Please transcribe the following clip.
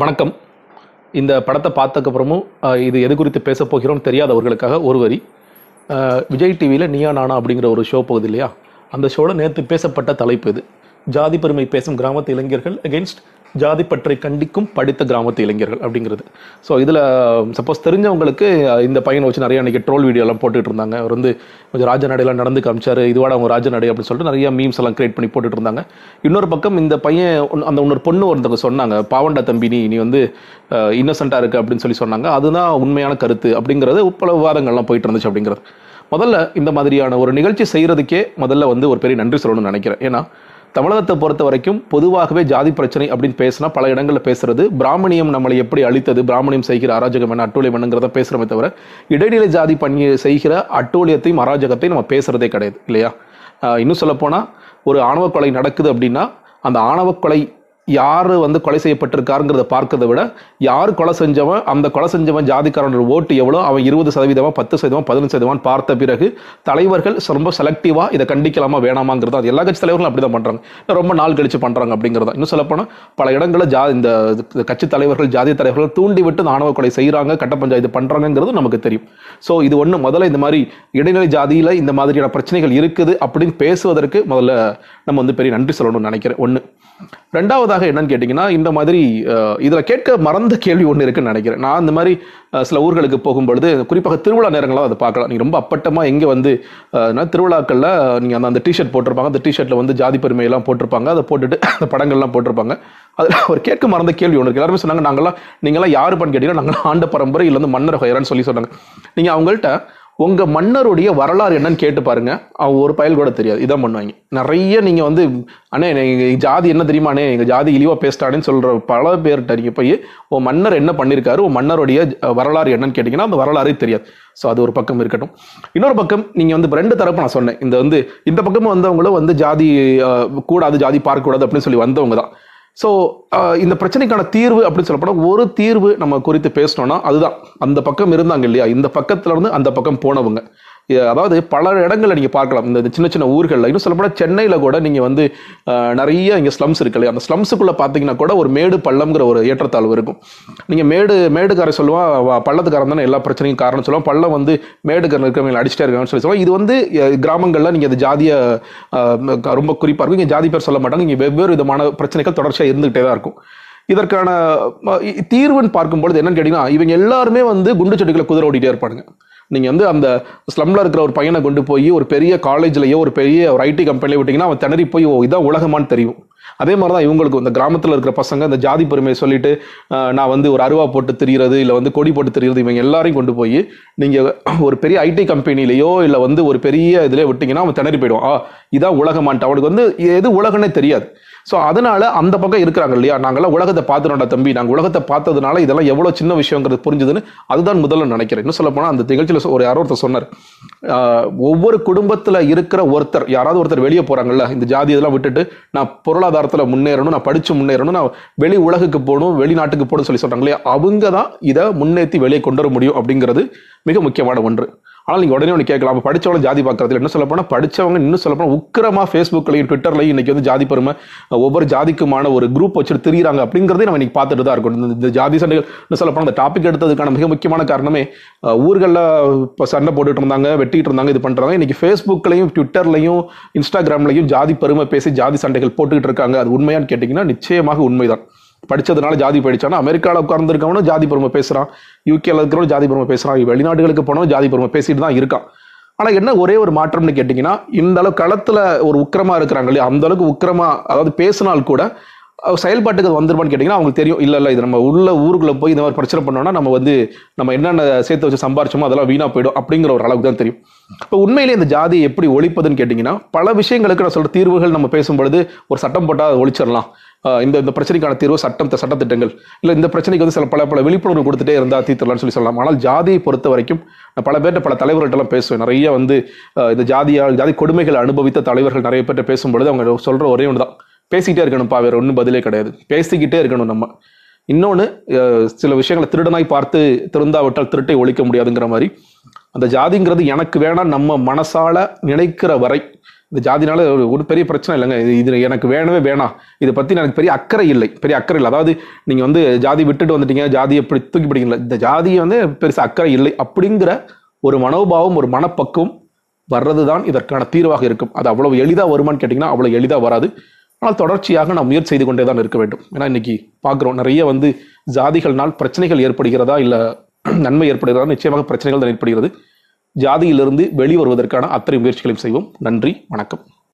வணக்கம். இந்த படத்தை பார்த்ததுக்கப்புறமும் இது எது குறித்து பேச போகிறோம்னு தெரியாதவர்களுக்காக ஒரு வரி. விஜய் டிவியில் நீயா நானா அப்படிங்கிற ஒரு ஷோ போகுது இல்லையா? அந்த ஷோவில் நேற்று பேசப்பட்ட தலைப்பு இது. ஜாதி பெருமை பேசும் கிராமத்து இளைஞர்கள் அகெயின்ஸ்ட் ஜாதி பற்றை கண்டிக்கும் படித்த கிராமத்து இளைஞர்கள் அப்படிங்கிறது. ஸோ இதில் சப்போஸ் தெரிஞ்சவங்களுக்கு இந்த பையனை வச்சு நிறைய அன்றைக்கி ட்ரோல் வீடியோலாம் போட்டுட்டு இருந்தாங்க. அவர் வந்து கொஞ்சம் ராஜ நடையெல்லாம் நடந்து காமிச்சார் இதுவாட அவங்க ராஜ நடை அப்படின்னு சொல்லிட்டு நிறைய மீம்ஸ் எல்லாம் கிரியேட் பண்ணி போட்டுட்டு இருந்தாங்க. இன்னொரு பக்கம் இந்த பையன் அந்த இன்னொரு பொண்ணு ஒருத்தவங்க சொன்னாங்க பாவண்டா தம்பி நீ நீ வந்து இன்னசென்ட்டாக இருக்குது அப்படின்னு சொல்லி சொன்னாங்க. அதுதான் உண்மையான கருத்து அப்படிங்கிறது பல விவாதங்கள்லாம் போயிட்டு இருந்துச்சு அப்படிங்கிறது. முதல்ல இந்த மாதிரியான ஒரு நிகழ்ச்சி செய்கிறதுக்கே முதல்ல வந்து ஒரு பெரிய நன்றி சொல்லணும்னு நினைக்கிறேன். ஏன்னா தமிழகத்தை பொறுத்த வரைக்கும் பொதுவாகவே ஜாதி பிரச்சனை அப்படின்னு பேசினா பல இடங்களில் பேசுறது. பிராமணியம் நம்மளை எப்படி அழித்தது? பிராமணியம் செய்கிற அராஜகம் என்ன? அட்டூழியம் என்னங்கிறத பேசுகிறோமே தவிர இடைநிலை ஜாதி பண்ணி செய்கிற அட்டூழியத்தையும் அராஜகத்தையும் நம்ம பேசுறதே கிடையாது இல்லையா? இன்னும் சொல்லப்போனால் ஒரு ஆணவ கொலை நடக்குது அப்படின்னா அந்த ஆணவ கொலை யார் வந்து கொலை செய்யப்பட்டிருக்காருங்கிறத பார்க்கறத விட யார் கொலை செஞ்சவன் அந்த கொலை செஞ்சவன் ஜாதிக்காரனோட ஓட்டு எவ்வளோ அவன் இருபது சதவீதமாக பத்து சதவீதம் பதினஞ்சு சதவீதம் பார்த்த பிறகு தலைவர்கள் ரொம்ப செலக்டிவாக இதை கண்டிக்கலாமா வேணாமாங்கிறது அது எல்லா கட்சி தலைவர்களும் அப்படி தான் பண்ணுறாங்க ரொம்ப நாள் கழித்து பண்ணுறாங்க அப்படிங்கிறதா இன்னும் சொல்லப்போனால் பல இடங்களில் ஜா இந்த கட்சி தலைவர்கள் ஜாதி தலைவர்கள் தூண்டி விட்டு இந்த ஆணவ கொலை செய்கிறாங்க கட்ட பஞ்சாயத்து பண்ணுறாங்கிறது நமக்கு தெரியும். ஸோ இது ஒன்று முதல்ல இந்த மாதிரி இடைநிலை ஜாதியில் இந்த மாதிரியான பிரச்சனைகள் இருக்குது அப்படின்னு பேசுவதற்கு முதல்ல நம்ம வந்து பெரிய நன்றி சொல்லணும்னு நினைக்கிறேன். ஒன்று ரெண்டாவதாக என்னன்னு கேட்டிங்கன்னா இந்த மாதிரி இதில் கேட்க மறந்த கேள்வி ஒன்று இருக்குன்னு நினைக்கிறேன். நான் இந்த மாதிரி சில ஊர்களுக்கு போகும்பொழுது குறிப்பாக திருவிழா நேரங்களாக அதை பார்க்கலாம். நீங்கள் ரொம்ப அப்பட்டமாக எங்கே வந்து திருவிழாக்களில் நீங்கள் அந்த அந்த டிஷர்ட் போட்டிருப்பாங்க. அந்த டிஷர்ட்டில் வந்து ஜாதி பெருமையெல்லாம் போட்டிருப்பாங்க. அதை போட்டுட்டு அந்த படங்கள்லாம் போட்டிருப்பாங்க. அதில் ஒரு கேட்க மறந்த கேள்வி ஒன்று இருக்கு. எல்லாருமே சொன்னாங்க நாங்கள்லாம் நீங்களாம் யாருப்பான்னு கேட்டீங்கன்னா நாங்களாம் ஆண்ட பரம்பரை இல்லை வந்து மன்னர் ஹயரான்னு சொல்லி சொன்னாங்க. நீங்கள் அவங்கள்ட்ட உங்க மன்னருடைய வரலாறு என்னன்னு கேட்டு பாருங்க. அவன் ஒரு பயல் கூட தெரியாது. இதான் பண்ணுவாங்க நிறைய நீங்க வந்து அண்ணே எங்க ஜாதி என்ன தெரியுமாண்ணே எங்க ஜாதி இழிவா பேசிட்டானேன்னு சொல்ற பல பேர்கிட்ட நீங்க போய் உன் மன்னர் என்ன பண்ணியிருக்காரு உன் மன்னருடைய வரலாறு என்னன்னு கேட்டீங்கன்னா அந்த வரலாறே தெரியாது. ஸோ அது ஒரு பக்கம் இருக்கட்டும். இன்னொரு பக்கம் நீங்க வந்து ரெண்டு தரப்பு நான் சொன்னேன். இந்த வந்து இந்த பக்கமும் வந்தவங்களும் வந்து ஜாதி கூடாது ஜாதி பார்க்கக்கூடாது அப்படின்னு சொல்லி வந்தவங்க தான். ஸோ uh, இந்த பிரச்சனைக்கான தீர்வு அப்படின்னு சொல்லப்போனால் ஒரு தீர்வு நம்ம குறித்து பேசினோன்னா அதுதான். அந்த பக்கம் இருந்தாங்க இல்லையா? இந்த பக்கத்துல இருந்து அந்த பக்கம் போனவங்க. அதாவது பல இடங்களில் நீங்கள் பார்க்கலாம். இந்த சின்ன சின்ன ஊர்களில் இன்னும் சொல்லப்போனால் சென்னையில் கூட நீங்கள் வந்து நிறைய இங்கே ஸ்லம்ஸ் இருக்கு இல்லையா? அந்த ஸ்லம்ஸுக்குள்ளே பார்த்தீங்கன்னா கூட ஒரு மேடு பள்ளம்ங்கிற ஒரு ஏற்றத்தாழ்வு இருக்கும். நீங்கள் மேடு மேடுக்காரன் சொல்லுவான் பள்ளத்துக்காரன் தானே எல்லா பிரச்சனையும் காரணம் சொல்லுவான். பள்ளம் வந்து மேடுக்காரன் இருக்கிறவங்க அடிச்சிட்டே இருக்காங்கன்னு சொல்லி சொல்லுவாங்க இது வந்து கிராமங்களில் நீங்கள் அது ஜாதிய ரொம்ப குறிப்பாக இருக்கும். இங்கே ஜாதி பேர் சொல்ல மாட்டாங்க. இங்கே வெவ்வேறு விதமான பிரச்சனைகள் தொடர்ச்சியாக இருந்துகிட்டே தான் இருக்கும். இதற்கான தீர்வுன்னு பார்க்கும்பொழுது என்னன்னு கேட்டிங்கன்னா இவங்க எல்லாருமே வந்து குண்டு செடிகளை குதிரை ஓடிட்டே இருப்பானுங்க. நீங்கள் வந்து அந்த ஸ்லம்ல இருக்கிற ஒரு பையனை கொண்டு போய் ஒரு பெரிய காலேஜ்லயோ ஒரு பெரிய ஒரு ஐடி கம்பெனிலையோ விட்டிங்கன்னா அவன் திணறி போய் ஓ இதான் உலகமான்னு தெரியும். அதே மாதிரி தான் இவங்களுக்கு இந்த கிராமத்தில் இருக்கிற பசங்க இந்த ஜாதி பெருமையை சொல்லிட்டு நான் வந்து ஒரு அருவா போட்டு தெரிகிறது இல்லை வந்து கொடி போட்டு தெரிகிறது இவங்க எல்லாரையும் கொண்டு போய் நீங்கள் ஒரு பெரிய ஐடி கம்பெனிலேயோ இல்லை வந்து ஒரு பெரிய இதிலே விட்டிங்கன்னா அவன் திணறி போயிடுவான். ஆ இதான் உலகமான்ட்டு. அவனுக்கு வந்து எது உலகன்னே தெரியாது. ஸோ அதனால அந்த பக்கம் இருக்கிறாங்க இல்லையா? நாங்களாம் உலகத்தை பார்த்துட்டோம்டா தம்பி. நாங்கள் உலகத்தை பார்த்ததுனால இதெல்லாம் எவ்வளோ சின்ன விஷயங்கிறது புரிஞ்சுதுன்னு அதுதான் முதல்ல நினைக்கிறேன். இன்னும் சொல்ல போனால் அந்த நிகழ்ச்சியில் ஒரு யாரோ ஒருத்தர் சொன்னார். ஒவ்வொரு குடும்பத்தில் இருக்கிற ஒருத்தர் யாராவது ஒருத்தர் வெளியே போகிறாங்கல்ல இந்த ஜாதி இதெல்லாம் விட்டுட்டு நான் பொருளாதாரத்தில் முன்னேறணும் நான் படித்து முன்னேறணும் நான் வெளி உலகுக்கு போகணும் வெளிநாட்டுக்கு போகணும்னு சொல்லி சொல்கிறாங்க இல்லையா? அவங்க தான் இதை முன்னேற்றி வெளியே கொண்டு வர முடியும் அப்படிங்கிறது மிக முக்கியமான ஒன்று. ஆனால் நீங்கள் உடனே ஒன்று கேட்கலாம். அப்ப ஜாதி பார்க்கறதுல என்ன சொல்ல போனால் படிச்சவங்க இன்னும் சொல்ல போனால் உக்கிரமா ஃபேஸ்புக்லையும் ட்விட்டர்லையும் இன்னைக்கு வந்து ஜாதி பெருமை ஒவ்வொரு ஜாதிக்குமான ஒரு குரூப் வச்சுட்டு திரியிறாங்க அப்படிங்கிறதே நம்ம இன்னைக்கு பார்த்துட்டு தான் இருக்கணும் இந்த- ஜாதி சண்டைகள் இன்னும் சொல்ல போனால் அந்த டாபிக் எடுத்ததுக்கான மிக முக்கியமான காரணமே ஊர்களில் இப்போ சண்டை போட்டுட்டு இருந்தாங்க வெட்டிட்டு இருந்தாங்க இது பண்ணுறாங்க இன்னைக்கு ஃபேஸ்புக்லையும் ட்விட்டர்லையும் இன்ஸ்டாகிராம்லையும் ஜாதி பெருமை பேசி ஜாதி சண்டைகள் போட்டுக்கிட்டு இருக்காங்க. அது உண்மையான்னு கேட்டிங்கன்னா நிச்சயமாக உண்மைதான். படித்ததுனால ஜாதி படிச்சானா அமெரிக்காவில் உட்கார்ந்துருக்கவனும் ஜாதி பெருமை பேசுறான். யூகேல இருக்கிறவனும் ஜாதி பெருமை பேசுகிறான் வெளிநாடுகளுக்கு போனவன் ஜாதி பெருமை பேசிட்டு தான் இருக்கான். ஆனா என்ன ஒரே ஒரு மாற்றம்னு கேட்டிங்கன்னா இந்த அளவு களத்தில் ஒரு உக்கிரமா இருக்கிறாங்க இல்லையா? அந்த அளவுக்கு உக்கிரமா அதாவது பேசினால் கூட செயல்பாட்டுக்கு அது வந்துருமான்னு கேட்டிங்கன்னா அவங்களுக்கு தெரியும். இல்லை இல்லை இது நம்ம உள்ள ஊருக்குள்ளே போய் இந்த மாதிரி பிரச்சனை பண்ணோம்னா நம்ம வந்து நம்ம என்னென்ன சேர்த்து வச்சு சம்பாரிச்சோமோ அதெல்லாம் வீணாக போயிடும் அப்படிங்கிற ஒரு அளவுக்கு தான் தெரியும். இப்போ உண்மையிலே இந்த ஜாதியை எப்படி ஒழிப்பதுன்னு கேட்டிங்கன்னா பல விஷயங்களுக்கு நான் சொல்கிற தீர்வுகள் நம்ம பேசும்பொழுது ஒரு சட்டம் போட்டால் அதை ஒழிச்சிடலாம். இந்த இந்த பிரச்சனைக்கான தீர்வு சட்டம் சட்டத்திட்டங்கள். இல்லை இந்த பிரச்சனைக்கு வந்து சில பல பல விழிப்புணர்வு கொடுத்துட்டே இருந்தால் தீர்த்தலாம்னு சொல்லி சொல்லலாம். ஆனால் ஜாதியை பொறுத்த வரைக்கும் நான் பல பேர்கிட்ட பல தலைவர்கள்ட்டலாம் பேசுவேன். நிறைய வந்து இந்த ஜாதியால் ஜாதி கொடுமைகளை அனுபவித்த தலைவர்கள் நிறைய பேர்கிட்ட பேசும்பொழுது அவங்க சொல்கிற ஒரே ஒன்று தான் பேசிக்கிட்டே இருக்கணும்ப்பா வேறு ஒன்றும் பதிலே கிடையாது. பேசிக்கிட்டே இருக்கணும் நம்ம. இன்னொன்று சில விஷயங்களை திருடனாய் பார்த்து திருந்தாவிட்டால் திருட்டை ஒழிக்க முடியாதுங்கிற மாதிரி. அந்த ஜாதிங்கிறது எனக்கு வேணாம் நம்ம மனசால நினைக்கிற வரை. இந்த ஜாதினால ஒரு ஒரு பெரிய பிரச்சனை இல்லைங்க. இது இது எனக்கு வேணவே வேணாம் இதை பற்றி எனக்கு பெரிய அக்கறை இல்லை. பெரிய அக்கறை இல்லை. அதாவது நீங்கள் வந்து ஜாதி விட்டுட்டு வந்துட்டீங்க ஜாதியை எப்படி தூக்கி பிடிக்கல. இந்த ஜாதியை வந்து பெருசு அக்கறை இல்லை. அப்படிங்கிற ஒரு மனோபாவம் ஒரு மனப்பக்குவம் வர்றது தான் இதற்கான தீர்வாக இருக்கும். அது அவ்வளோ எளிதாக வருமான்னு கேட்டிங்கன்னா அவ்வளோ எளிதாக வராது. ஆனால் தொடர்ச்சியாக நாம் முயற்சி செய்து கொண்டே தான் இருக்க வேண்டும். ஏன்னா இன்னைக்கு பார்க்குறோம் நிறைய வந்து ஜாதிகள்னால் பிரச்சனைகள் ஏற்படுகிறதா இல்லை நன்மை ஏற்படுகிறதா? நிச்சயமாக பிரச்சனைகள் தான் ஏற்படுகிறது. ஜாதியிலிருந்து வெளிவருவதற்கான அத்தனை முயற்சிகளையும் செய்வோம். நன்றி வணக்கம்.